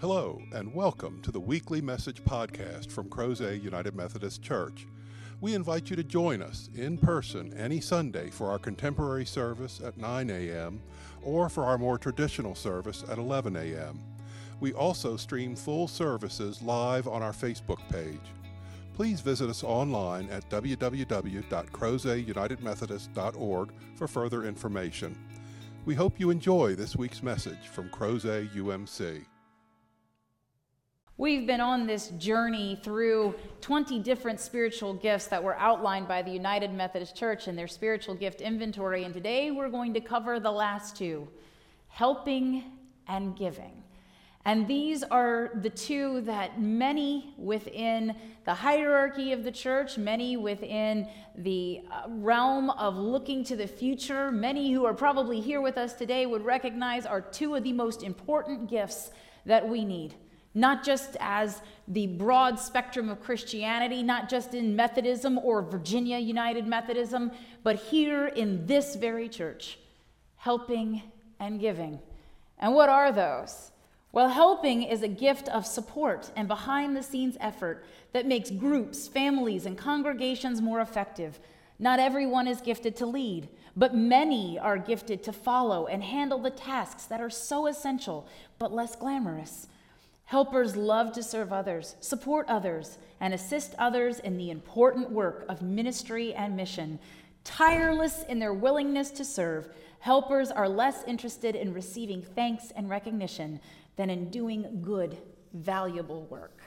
Hello, and welcome to the weekly message podcast from Crozet United Methodist Church. We invite you to join us in person any Sunday for our contemporary service at 9 a.m. or for our more traditional service at 11 a.m. We also stream full services live on our Facebook page. Please visit us online at www.crozetunitedmethodist.org for further information. We hope you enjoy this week's message from Crozet UMC. We've been on this journey through 20 different spiritual gifts that were outlined by the United Methodist Church in their spiritual gift inventory, and today we're going to cover the last two helping and giving. And these are the two that many within the hierarchy of the church, many within the uh, realm of looking to the future, many who are probably here with us today would recognize are two of the most important gifts that we need. Not just as the broad spectrum of Christianity, not just in Methodism or Virginia United Methodism, but here in this very church, helping and giving. And what are those? Well, helping is a gift of support and behind the scenes effort that makes groups, families, and congregations more effective. Not everyone is gifted to lead, but many are gifted to follow and handle the tasks that are so essential but less glamorous. Helpers love to serve others, support others, and assist others in the important work of ministry and mission. Tireless in their willingness to serve, helpers are less interested in receiving thanks and recognition than in doing good, valuable work.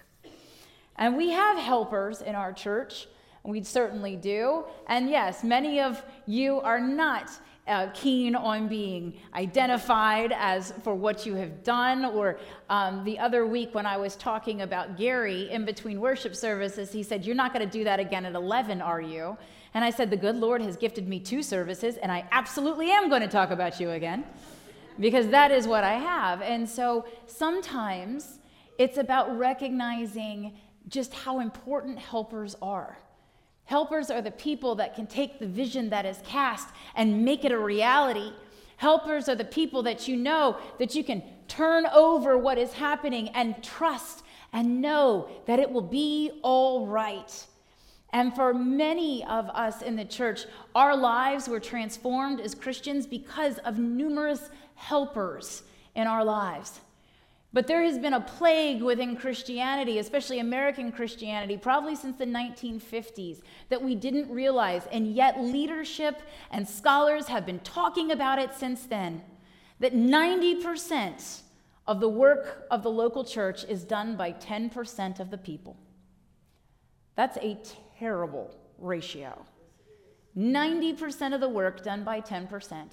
And we have helpers in our church. We certainly do. And yes, many of you are not uh, keen on being identified as for what you have done. Or um, the other week when I was talking about Gary in between worship services, he said, You're not going to do that again at 11, are you? And I said, The good Lord has gifted me two services, and I absolutely am going to talk about you again because that is what I have. And so sometimes it's about recognizing just how important helpers are. Helpers are the people that can take the vision that is cast and make it a reality. Helpers are the people that you know that you can turn over what is happening and trust and know that it will be all right. And for many of us in the church, our lives were transformed as Christians because of numerous helpers in our lives. But there has been a plague within Christianity, especially American Christianity, probably since the 1950s, that we didn't realize. And yet, leadership and scholars have been talking about it since then that 90% of the work of the local church is done by 10% of the people. That's a terrible ratio. 90% of the work done by 10%.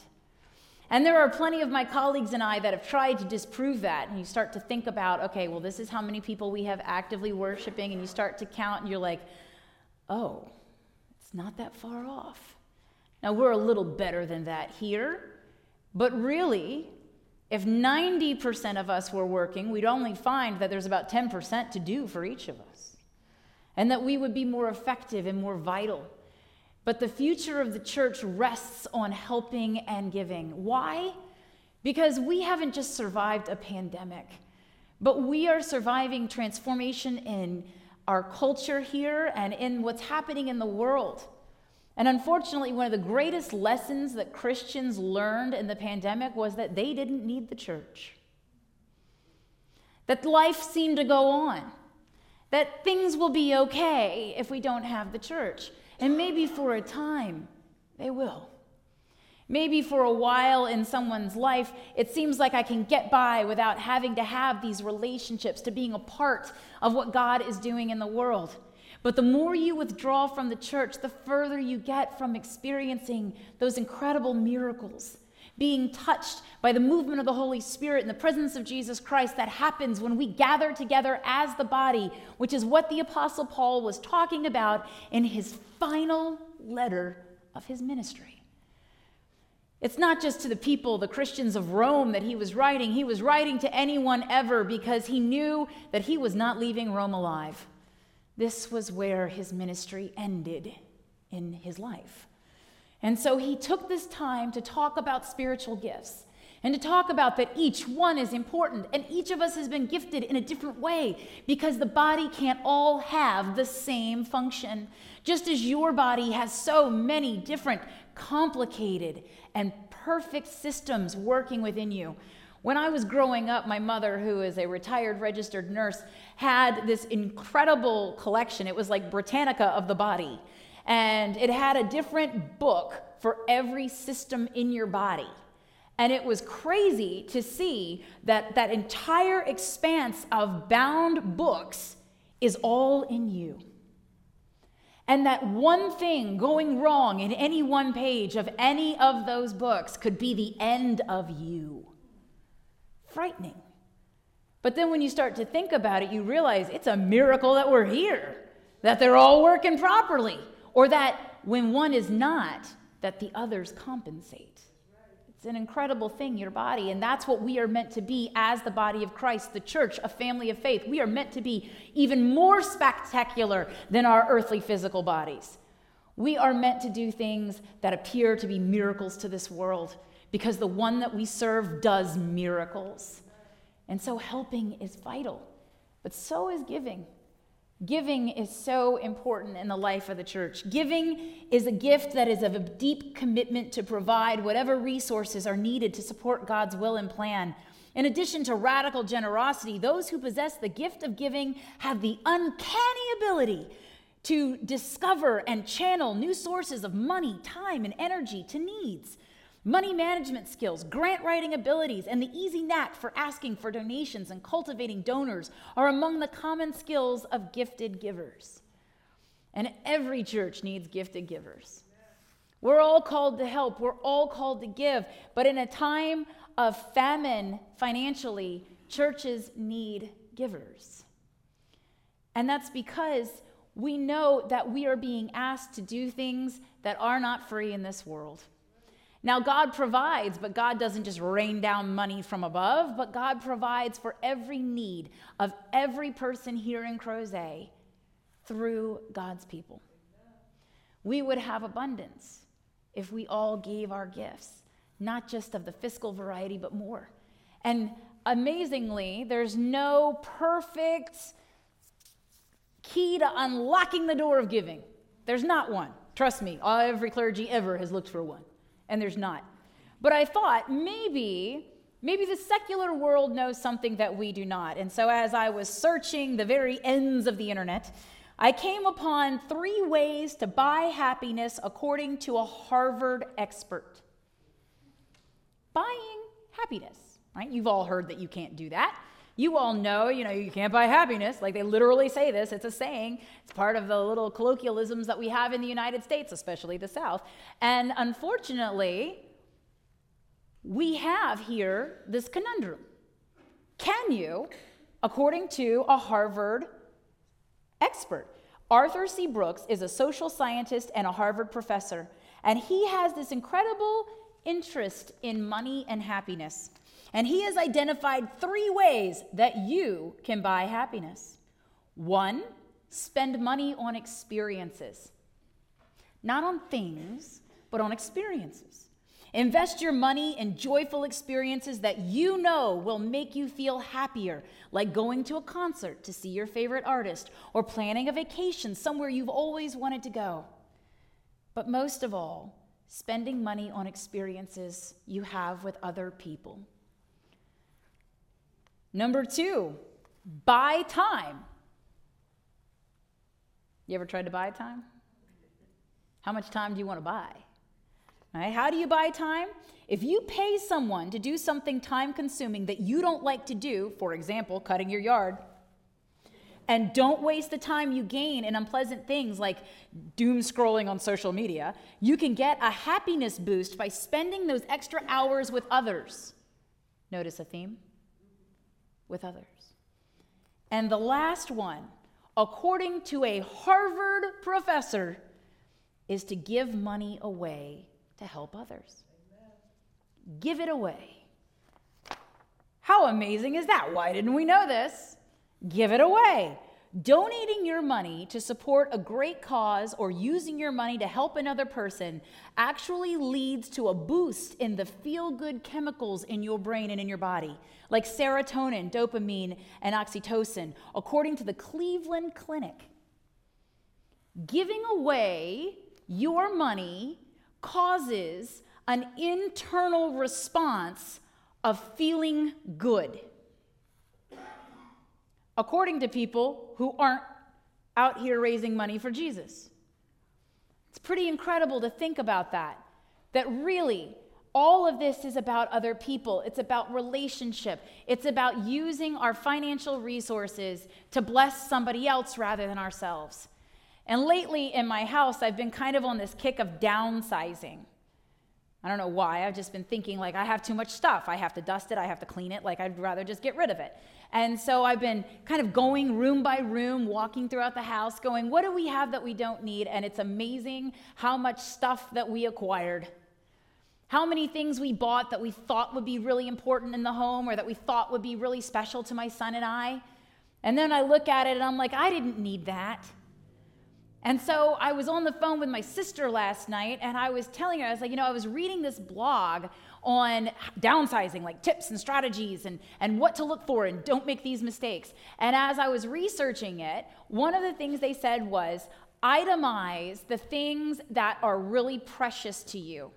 And there are plenty of my colleagues and I that have tried to disprove that. And you start to think about, okay, well, this is how many people we have actively worshiping. And you start to count, and you're like, oh, it's not that far off. Now, we're a little better than that here. But really, if 90% of us were working, we'd only find that there's about 10% to do for each of us. And that we would be more effective and more vital but the future of the church rests on helping and giving. Why? Because we haven't just survived a pandemic, but we are surviving transformation in our culture here and in what's happening in the world. And unfortunately, one of the greatest lessons that Christians learned in the pandemic was that they didn't need the church. That life seemed to go on. That things will be okay if we don't have the church. And maybe for a time, they will. Maybe for a while in someone's life, it seems like I can get by without having to have these relationships, to being a part of what God is doing in the world. But the more you withdraw from the church, the further you get from experiencing those incredible miracles being touched by the movement of the Holy Spirit and the presence of Jesus Christ that happens when we gather together as the body, which is what the Apostle Paul was talking about in his final letter of his ministry. It's not just to the people, the Christians of Rome, that he was writing. He was writing to anyone ever because he knew that he was not leaving Rome alive. This was where his ministry ended in his life. And so he took this time to talk about spiritual gifts and to talk about that each one is important and each of us has been gifted in a different way because the body can't all have the same function. Just as your body has so many different complicated and perfect systems working within you. When I was growing up, my mother, who is a retired registered nurse, had this incredible collection. It was like Britannica of the body. And it had a different book for every system in your body. And it was crazy to see that that entire expanse of bound books is all in you. And that one thing going wrong in any one page of any of those books could be the end of you. Frightening. But then when you start to think about it, you realize it's a miracle that we're here, that they're all working properly, or that when one is not, that the others compensate. It's an incredible thing, your body. And that's what we are meant to be as the body of Christ, the church, a family of faith. We are meant to be even more spectacular than our earthly physical bodies. We are meant to do things that appear to be miracles to this world because the one that we serve does miracles. And so helping is vital, but so is giving. Giving is so important in the life of the church. Giving is a gift that is of a deep commitment to provide whatever resources are needed to support God's will and plan. In addition to radical generosity, those who possess the gift of giving have the uncanny ability to discover and channel new sources of money, time, and energy to needs. Money management skills, grant writing abilities, and the easy knack for asking for donations and cultivating donors are among the common skills of gifted givers. And every church needs gifted givers. We're all called to help, we're all called to give, but in a time of famine financially, churches need givers. And that's because we know that we are being asked to do things that are not free in this world. Now, God provides, but God doesn't just rain down money from above, but God provides for every need of every person here in Crozet through God's people. We would have abundance if we all gave our gifts, not just of the fiscal variety, but more. And amazingly, there's no perfect key to unlocking the door of giving. There's not one. Trust me, every clergy ever has looked for one and there's not. But I thought maybe maybe the secular world knows something that we do not. And so as I was searching the very ends of the internet, I came upon three ways to buy happiness according to a Harvard expert. Buying happiness, right? You've all heard that you can't do that. You all know, you know, you can't buy happiness. Like they literally say this. It's a saying. It's part of the little colloquialisms that we have in the United States, especially the South. And unfortunately, we have here this conundrum. Can you, according to a Harvard expert, Arthur C. Brooks is a social scientist and a Harvard professor, and he has this incredible interest in money and happiness. And he has identified three ways that you can buy happiness. One, spend money on experiences, not on things, but on experiences. Invest your money in joyful experiences that you know will make you feel happier, like going to a concert to see your favorite artist or planning a vacation somewhere you've always wanted to go. But most of all, spending money on experiences you have with other people. Number two, buy time. You ever tried to buy time? How much time do you want to buy? Right? How do you buy time? If you pay someone to do something time consuming that you don't like to do, for example, cutting your yard, and don't waste the time you gain in unpleasant things like doom scrolling on social media, you can get a happiness boost by spending those extra hours with others. Notice a theme? With others. And the last one, according to a Harvard professor, is to give money away to help others. Amen. Give it away. How amazing is that? Why didn't we know this? Give it away. Donating your money to support a great cause or using your money to help another person actually leads to a boost in the feel good chemicals in your brain and in your body, like serotonin, dopamine, and oxytocin, according to the Cleveland Clinic. Giving away your money causes an internal response of feeling good according to people who aren't out here raising money for Jesus. It's pretty incredible to think about that. That really, all of this is about other people. It's about relationship. It's about using our financial resources to bless somebody else rather than ourselves. And lately in my house, I've been kind of on this kick of downsizing. I don't know why. I've just been thinking, like, I have too much stuff. I have to dust it. I have to clean it. Like, I'd rather just get rid of it. And so I've been kind of going room by room, walking throughout the house, going, what do we have that we don't need? And it's amazing how much stuff that we acquired. How many things we bought that we thought would be really important in the home or that we thought would be really special to my son and I. And then I look at it and I'm like, I didn't need that. And so I was on the phone with my sister last night and I was telling her, I was like, you know, I was reading this blog on downsizing, like tips and strategies and, and what to look for and don't make these mistakes. And as I was researching it, one of the things they said was itemize the things that are really precious to you.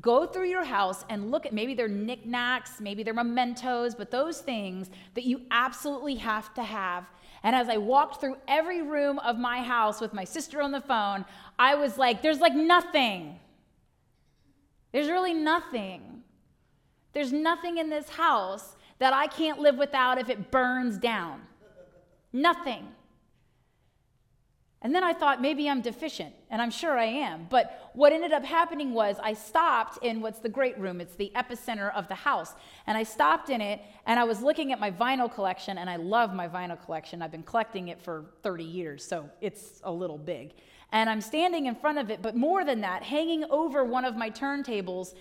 Go through your house and look at maybe they're knickknacks, maybe they're mementos, but those things that you absolutely have to have. And as I walked through every room of my house with my sister on the phone, I was like, there's like nothing there's really nothing. There's nothing in this house that I can't live without if it burns down. Nothing. And then I thought maybe I'm deficient, and I'm sure I am. But what ended up happening was I stopped in what's the great room, it's the epicenter of the house. And I stopped in it, and I was looking at my vinyl collection, and I love my vinyl collection. I've been collecting it for 30 years, so it's a little big and I'm standing in front of it, but more than that, hanging over one of my turntables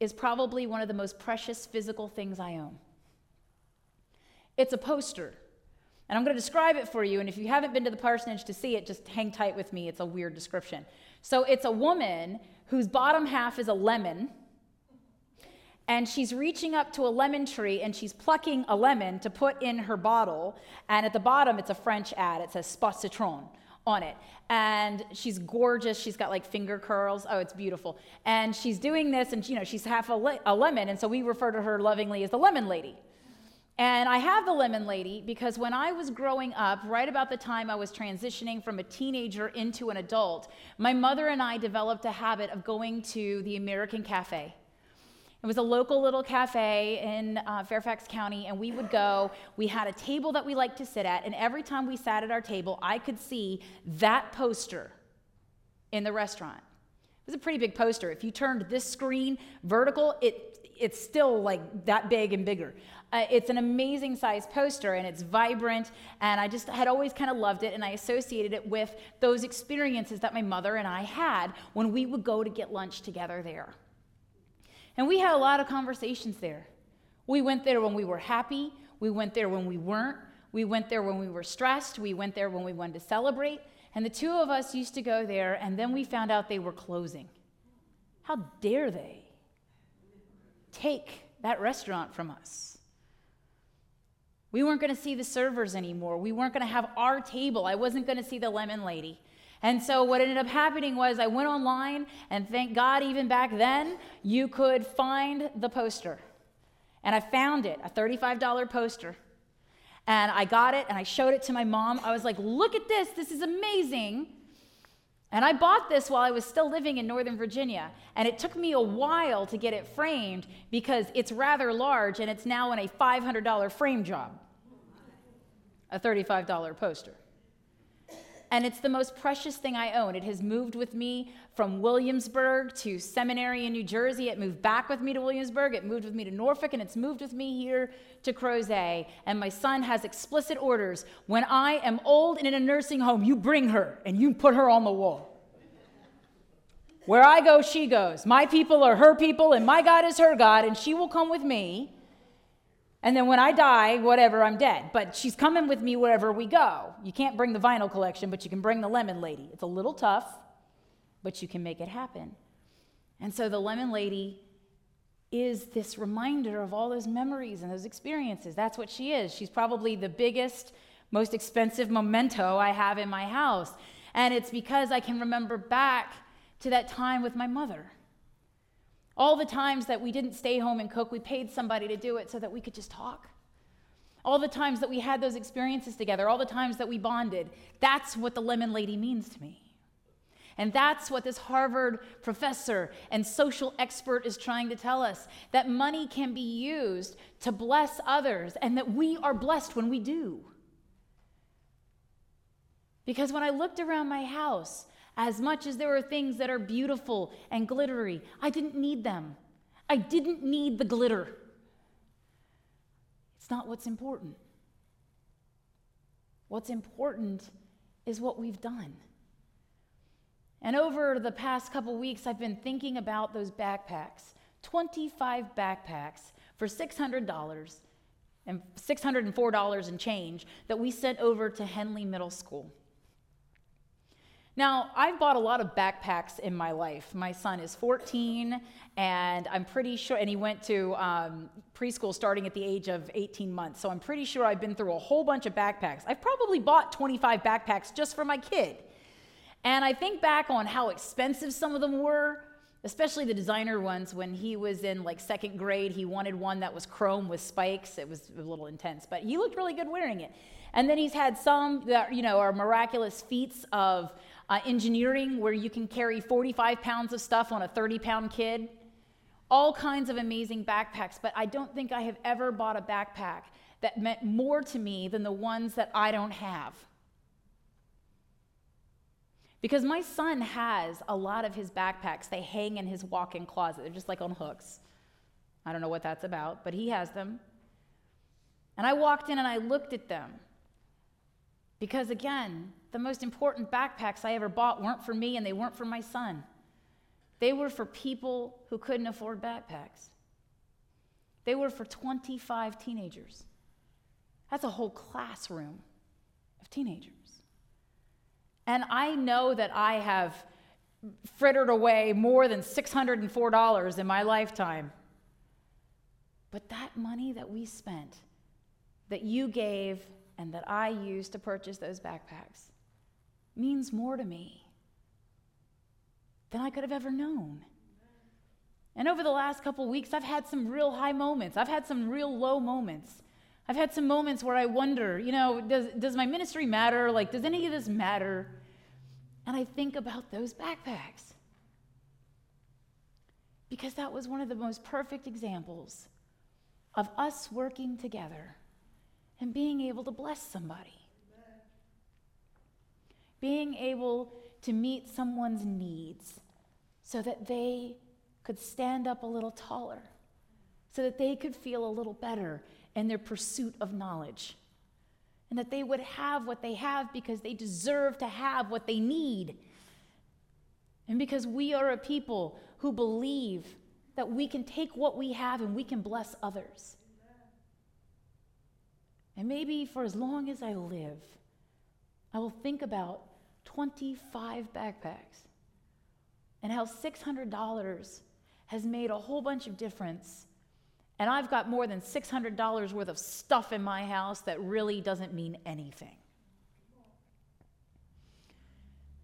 is probably one of the most precious physical things I own. It's a poster. And I'm going to describe it for you. And if you haven't been to the parsonage to see it, just hang tight with me. It's a weird description. So it's a woman whose bottom half is a lemon. And she's reaching up to a lemon tree and she's plucking a lemon to put in her bottle. And at the bottom, it's a French ad. It says Spa Citron on it. And she's gorgeous. She's got like finger curls. Oh, it's beautiful. And she's doing this, and you know, she's half a, le- a lemon. And so we refer to her lovingly as the lemon lady. And I have the lemon lady because when I was growing up, right about the time I was transitioning from a teenager into an adult, my mother and I developed a habit of going to the American Cafe. It was a local little cafe in uh, Fairfax County, and we would go. We had a table that we liked to sit at, and every time we sat at our table, I could see that poster in the restaurant. It was a pretty big poster. If you turned this screen vertical, it, it's still like that big and bigger. Uh, it's an amazing size poster and it's vibrant, and I just had always kind of loved it, and I associated it with those experiences that my mother and I had when we would go to get lunch together there. And we had a lot of conversations there. We went there when we were happy, we went there when we weren't, we went there when we were stressed, we went there when we wanted to celebrate. And the two of us used to go there, and then we found out they were closing. How dare they take that restaurant from us? We weren't going to see the servers anymore. We weren't going to have our table. I wasn't going to see the lemon lady. And so what ended up happening was I went online, and thank God, even back then, you could find the poster. And I found it, a $35 poster. And I got it and I showed it to my mom. I was like, look at this, this is amazing. And I bought this while I was still living in Northern Virginia. And it took me a while to get it framed because it's rather large and it's now in a $500 frame job. A $35 poster and it's the most precious thing I own. It has moved with me from Williamsburg to seminary in New Jersey. It moved back with me to Williamsburg. It moved with me to Norfolk, and it's moved with me here to Crozet. And my son has explicit orders when I am old and in a nursing home, you bring her and you put her on the wall. Where I go, she goes. My people are her people, and my God is her God, and she will come with me. And then when I die, whatever, I'm dead. But she's coming with me wherever we go. You can't bring the vinyl collection, but you can bring the lemon lady. It's a little tough, but you can make it happen. And so the lemon lady is this reminder of all those memories and those experiences. That's what she is. She's probably the biggest, most expensive memento I have in my house. And it's because I can remember back to that time with my mother. All the times that we didn't stay home and cook, we paid somebody to do it so that we could just talk. All the times that we had those experiences together, all the times that we bonded. That's what the lemon lady means to me. And that's what this Harvard professor and social expert is trying to tell us that money can be used to bless others and that we are blessed when we do. Because when I looked around my house, as much as there were things that are beautiful and glittery, I didn't need them. I didn't need the glitter. It's not what's important. What's important is what we've done. And over the past couple weeks, I've been thinking about those backpacks 25 backpacks for $600 and $604 and change that we sent over to Henley Middle School. Now, I've bought a lot of backpacks in my life. My son is 14, and I'm pretty sure, and he went to um, preschool starting at the age of 18 months. So I'm pretty sure I've been through a whole bunch of backpacks. I've probably bought 25 backpacks just for my kid. And I think back on how expensive some of them were, especially the designer ones when he was in like second grade. He wanted one that was chrome with spikes. It was a little intense, but he looked really good wearing it. And then he's had some that, you know, are miraculous feats of uh, engineering where you can carry 45 pounds of stuff on a 30 pound kid. All kinds of amazing backpacks, but I don't think I have ever bought a backpack that meant more to me than the ones that I don't have. Because my son has a lot of his backpacks, they hang in his walk in closet. They're just like on hooks. I don't know what that's about, but he has them. And I walked in and I looked at them. Because again, the most important backpacks I ever bought weren't for me and they weren't for my son. They were for people who couldn't afford backpacks. They were for 25 teenagers. That's a whole classroom of teenagers. And I know that I have frittered away more than $604 in my lifetime. But that money that we spent, that you gave, and that I used to purchase those backpacks, means more to me than I could have ever known. And over the last couple weeks, I've had some real high moments. I've had some real low moments. I've had some moments where I wonder, you know, does, does my ministry matter? Like, does any of this matter? And I think about those backpacks. Because that was one of the most perfect examples of us working together and being able to bless somebody being able to meet someone's needs so that they could stand up a little taller, so that they could feel a little better in their pursuit of knowledge, and that they would have what they have because they deserve to have what they need. And because we are a people who believe that we can take what we have and we can bless others. And maybe for as long as I live, I will think about 25 backpacks and how $600 has made a whole bunch of difference. And I've got more than $600 worth of stuff in my house that really doesn't mean anything.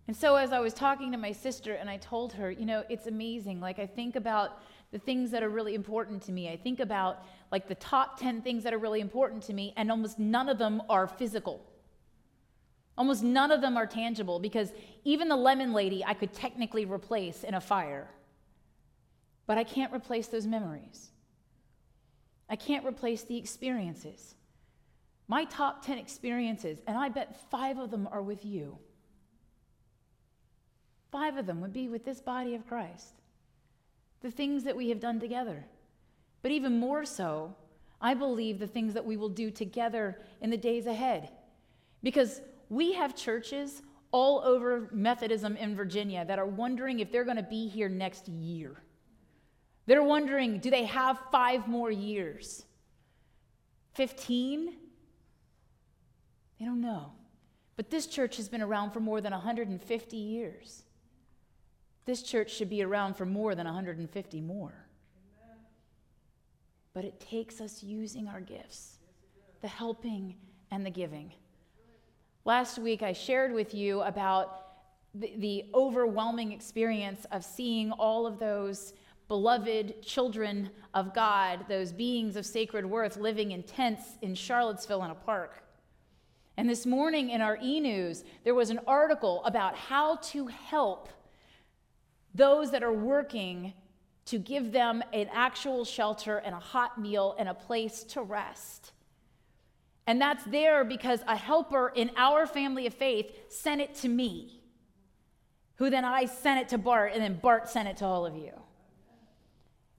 And so, as I was talking to my sister, and I told her, you know, it's amazing. Like, I think about the things that are really important to me. I think about, like, the top 10 things that are really important to me, and almost none of them are physical. Almost none of them are tangible because even the lemon lady I could technically replace in a fire. But I can't replace those memories. I can't replace the experiences. My top 10 experiences, and I bet five of them are with you. Five of them would be with this body of Christ. The things that we have done together. But even more so, I believe the things that we will do together in the days ahead. Because we have churches all over Methodism in Virginia that are wondering if they're going to be here next year. They're wondering, do they have five more years? 15? They don't know. But this church has been around for more than 150 years. This church should be around for more than 150 more. But it takes us using our gifts, the helping and the giving. Last week, I shared with you about the, the overwhelming experience of seeing all of those beloved children of God, those beings of sacred worth, living in tents in Charlottesville in a park. And this morning in our e news, there was an article about how to help those that are working to give them an actual shelter and a hot meal and a place to rest. And that's there because a helper in our family of faith sent it to me, who then I sent it to Bart, and then Bart sent it to all of you.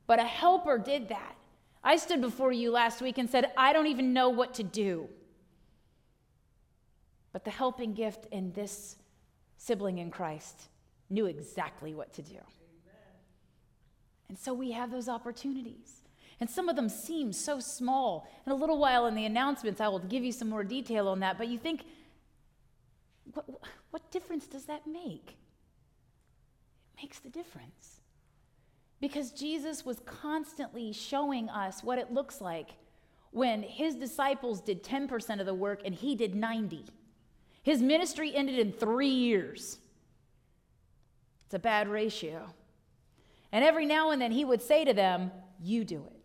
But a helper did that. I stood before you last week and said, I don't even know what to do. But the helping gift in this sibling in Christ knew exactly what to do. Amen. And so we have those opportunities. And some of them seem so small. In a little while in the announcements, I will give you some more detail on that. But you think, what, what difference does that make? It makes the difference. Because Jesus was constantly showing us what it looks like when his disciples did 10% of the work and he did 90. His ministry ended in 3 years. It's a bad ratio. And every now and then he would say to them, "You do it.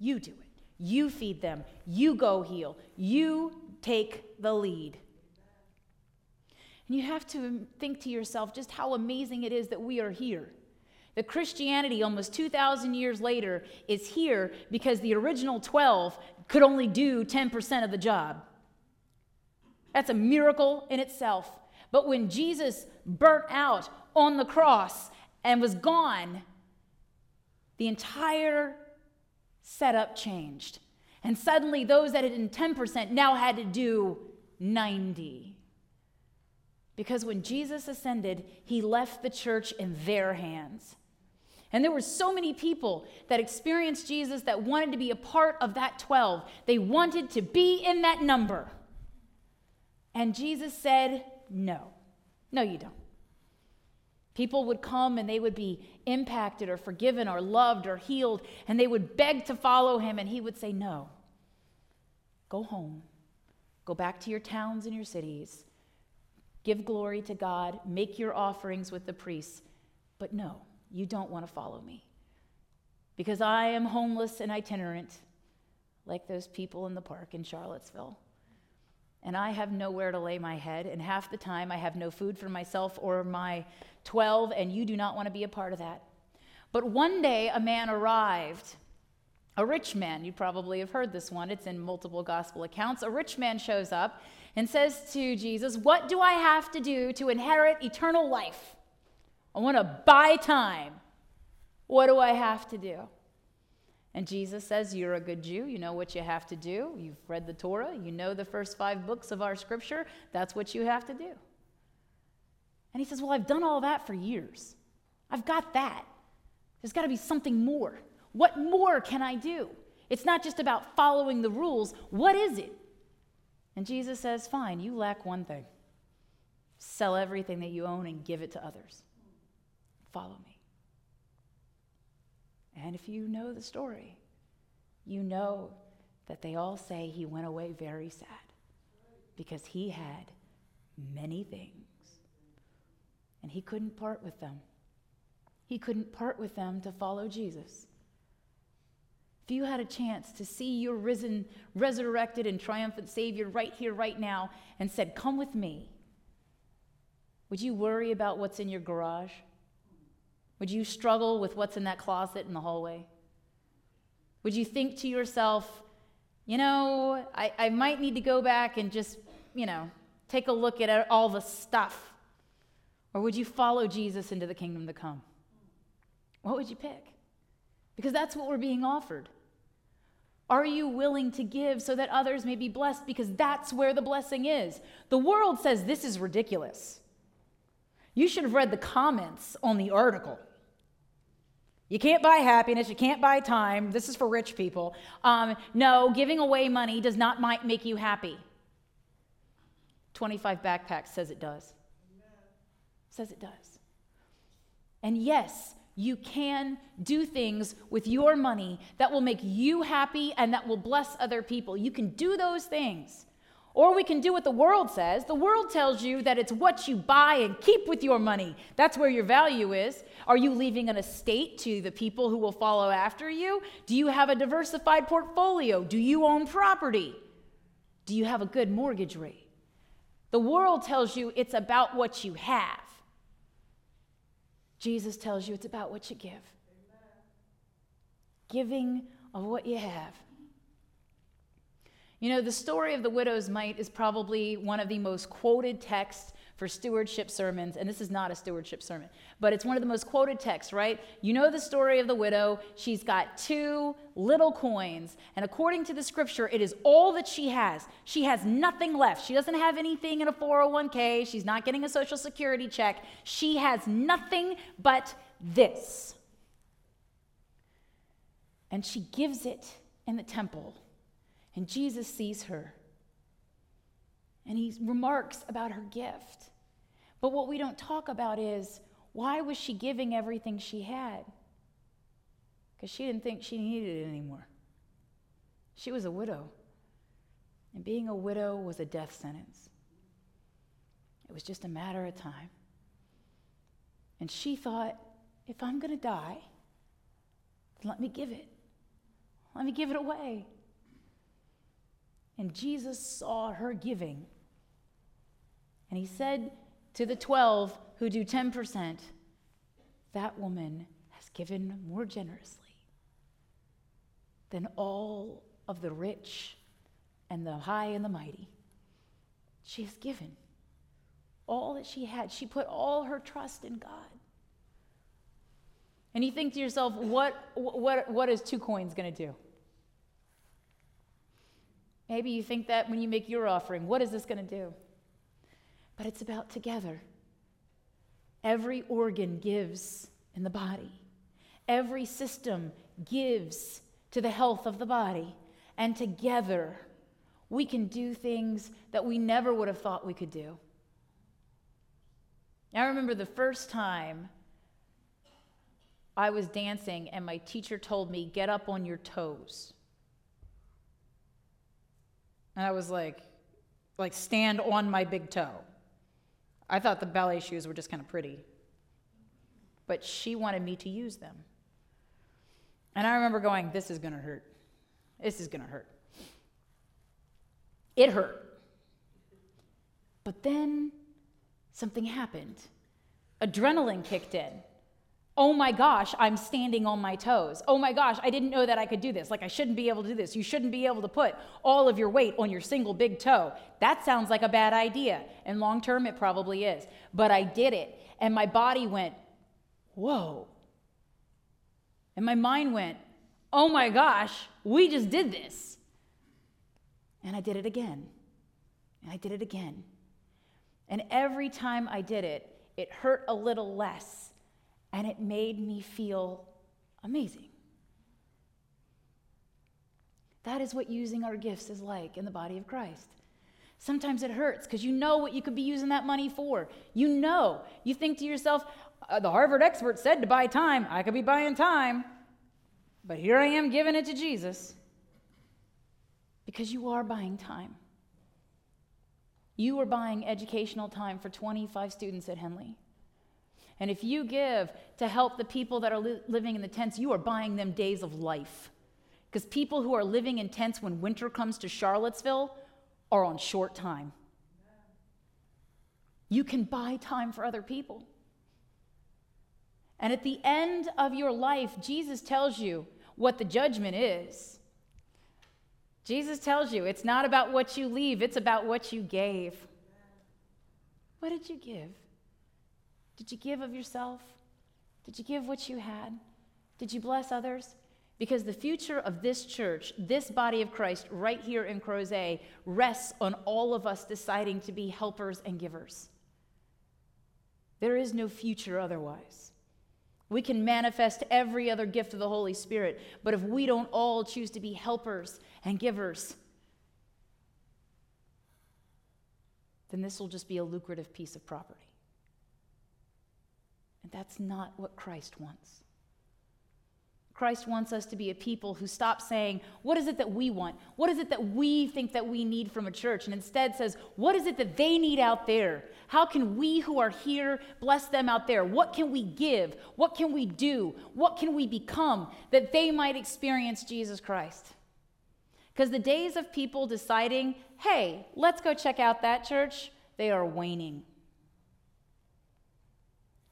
You do it. You feed them. You go heal. You take the lead." And you have to think to yourself just how amazing it is that we are here that Christianity, almost 2,000 years later, is here because the original 12 could only do 10% of the job. That's a miracle in itself. But when Jesus burnt out on the cross and was gone, the entire setup changed. And suddenly, those that had done 10% now had to do 90. Because when Jesus ascended, he left the church in their hands. And there were so many people that experienced Jesus that wanted to be a part of that 12. They wanted to be in that number. And Jesus said, No, no, you don't. People would come and they would be impacted or forgiven or loved or healed, and they would beg to follow him, and he would say, No, go home. Go back to your towns and your cities. Give glory to God. Make your offerings with the priests. But no, you don't want to follow me. Because I am homeless and itinerant, like those people in the park in Charlottesville. And I have nowhere to lay my head, and half the time I have no food for myself or my 12, and you do not want to be a part of that. But one day a man arrived, a rich man. You probably have heard this one, it's in multiple gospel accounts. A rich man shows up and says to Jesus, What do I have to do to inherit eternal life? I want to buy time. What do I have to do? And Jesus says, You're a good Jew. You know what you have to do. You've read the Torah. You know the first five books of our scripture. That's what you have to do. And he says, Well, I've done all that for years. I've got that. There's got to be something more. What more can I do? It's not just about following the rules. What is it? And Jesus says, Fine, you lack one thing. Sell everything that you own and give it to others. Follow me. And if you know the story, you know that they all say he went away very sad because he had many things and he couldn't part with them. He couldn't part with them to follow Jesus. If you had a chance to see your risen, resurrected, and triumphant Savior right here, right now, and said, Come with me, would you worry about what's in your garage? Would you struggle with what's in that closet in the hallway? Would you think to yourself, you know, I, I might need to go back and just, you know, take a look at all the stuff? Or would you follow Jesus into the kingdom to come? What would you pick? Because that's what we're being offered. Are you willing to give so that others may be blessed? Because that's where the blessing is. The world says this is ridiculous. You should have read the comments on the article. You can't buy happiness. You can't buy time. This is for rich people. Um, no, giving away money does not make you happy. 25 Backpacks says it does. Says it does. And yes, you can do things with your money that will make you happy and that will bless other people. You can do those things. Or we can do what the world says. The world tells you that it's what you buy and keep with your money. That's where your value is. Are you leaving an estate to the people who will follow after you? Do you have a diversified portfolio? Do you own property? Do you have a good mortgage rate? The world tells you it's about what you have. Jesus tells you it's about what you give. Giving of what you have. You know, the story of the widow's mite is probably one of the most quoted texts for stewardship sermons, and this is not a stewardship sermon, but it's one of the most quoted texts, right? You know the story of the widow. She's got two little coins, and according to the scripture, it is all that she has. She has nothing left. She doesn't have anything in a 401k, she's not getting a social security check. She has nothing but this. And she gives it in the temple and Jesus sees her. And he remarks about her gift. But what we don't talk about is why was she giving everything she had? Because she didn't think she needed it anymore. She was a widow. And being a widow was a death sentence. It was just a matter of time. And she thought, if I'm going to die, let me give it. Let me give it away. And Jesus saw her giving. And he said to the 12 who do 10%, that woman has given more generously than all of the rich and the high and the mighty. She has given all that she had. She put all her trust in God. And you think to yourself, what, what, what is two coins going to do? Maybe you think that when you make your offering, what is this going to do? But it's about together. Every organ gives in the body, every system gives to the health of the body. And together, we can do things that we never would have thought we could do. I remember the first time I was dancing and my teacher told me, Get up on your toes. And I was like, like stand on my big toe. I thought the ballet shoes were just kind of pretty. But she wanted me to use them. And I remember going, this is going to hurt. This is going to hurt. It hurt. But then something happened. Adrenaline kicked in oh my gosh, I'm standing on my toes. Oh my gosh, I didn't know that I could do this. Like, I shouldn't be able to do this. You shouldn't be able to put all of your weight on your single big toe. That sounds like a bad idea. And long term, it probably is. But I did it, and my body went, whoa. And my mind went, oh my gosh, we just did this. And I did it again. And I did it again. And every time I did it, it hurt a little less and it made me feel amazing. That is what using our gifts is like in the body of Christ. Sometimes it hurts because you know what you could be using that money for. You know. You think to yourself, uh, the Harvard expert said to buy time. I could be buying time, but here I am giving it to Jesus. Because you are buying time. You are buying educational time for 25 students at Henley. And if you give to help the people that are li- living in the tents, you are buying them days of life. Because people who are living in tents when winter comes to Charlottesville are on short time. You can buy time for other people. And at the end of your life, Jesus tells you what the judgment is. Jesus tells you it's not about what you leave, it's about what you gave. What did you give? Did you give of yourself? Did you give what you had? Did you bless others? Because the future of this church, this body of Christ, right here in Crozet, rests on all of us deciding to be helpers and givers. There is no future otherwise. We can manifest every other gift of the Holy Spirit, but if we don't all choose to be helpers and givers, then this will just be a lucrative piece of property. And that's not what Christ wants. Christ wants us to be a people who stop saying, What is it that we want? What is it that we think that we need from a church? And instead says, What is it that they need out there? How can we who are here bless them out there? What can we give? What can we do? What can we become that they might experience Jesus Christ? Because the days of people deciding, Hey, let's go check out that church, they are waning.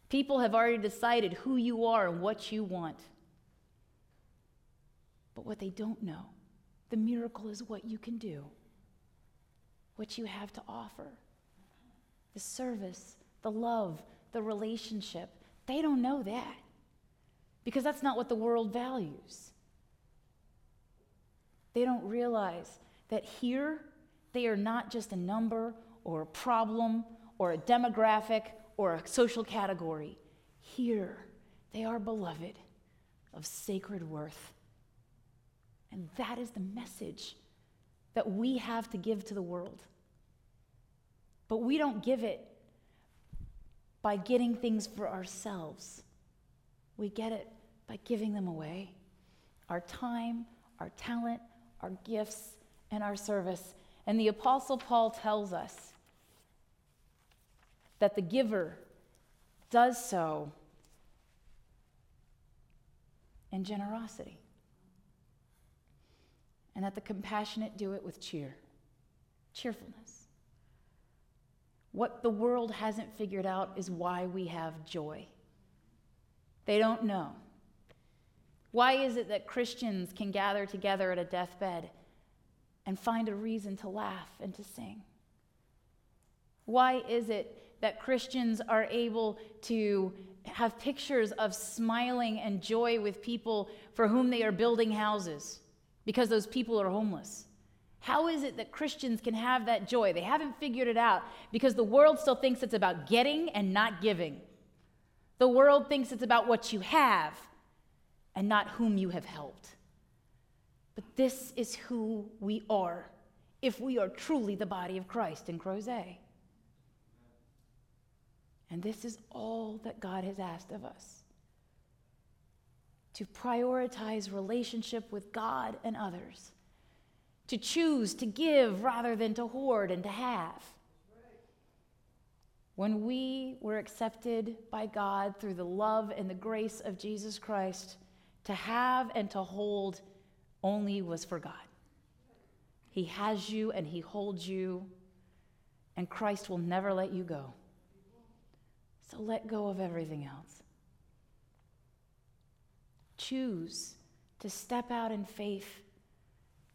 People have already decided who you are and what you want. But what they don't know, the miracle is what you can do, what you have to offer. The service, the love, the relationship. They don't know that because that's not what the world values. They don't realize that here they are not just a number or a problem or a demographic or a social category. Here they are beloved of sacred worth and that is the message that we have to give to the world. But we don't give it by getting things for ourselves, we get it by giving them away our time, our talent, our gifts, and our service. And the Apostle Paul tells us that the giver does so in generosity and that the compassionate do it with cheer, cheerfulness. What the world hasn't figured out is why we have joy. They don't know. Why is it that Christians can gather together at a deathbed and find a reason to laugh and to sing? Why is it that Christians are able to have pictures of smiling and joy with people for whom they are building houses? because those people are homeless. How is it that Christians can have that joy? They haven't figured it out because the world still thinks it's about getting and not giving. The world thinks it's about what you have and not whom you have helped. But this is who we are if we are truly the body of Christ in Crozet. And this is all that God has asked of us to prioritize relationship with God and others, to choose to give rather than to hoard and to have. When we were accepted by God through the love and the grace of Jesus Christ, to have and to hold only was for God. He has you and He holds you, and Christ will never let you go. So let go of everything else choose to step out in faith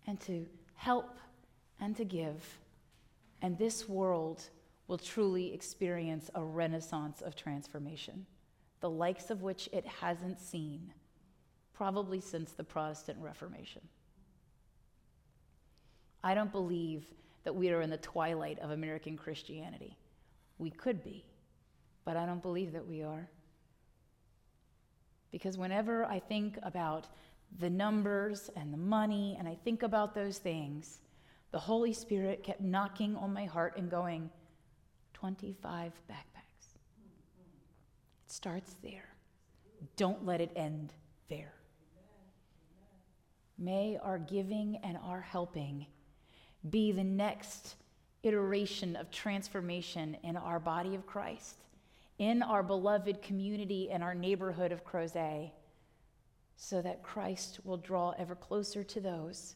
and to help and to give. And this world will truly experience a renaissance of transformation, the likes of which it hasn't seen probably since the Protestant Reformation. I don't believe that we are in the twilight of American Christianity. We could be, but I don't believe that we are. Because whenever I think about the numbers and the money and I think about those things, the Holy Spirit kept knocking on my heart and going, 25 backpacks. It starts there. Don't let it end there. May our giving and our helping be the next iteration of transformation in our body of Christ in our beloved community and our neighborhood of Crozet so that Christ will draw ever closer to those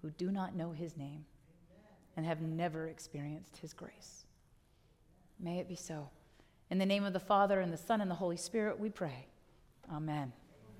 who do not know his name and have never experienced his grace. May it be so. In the name of the Father, and the Son, and the Holy Spirit, we pray. Amen.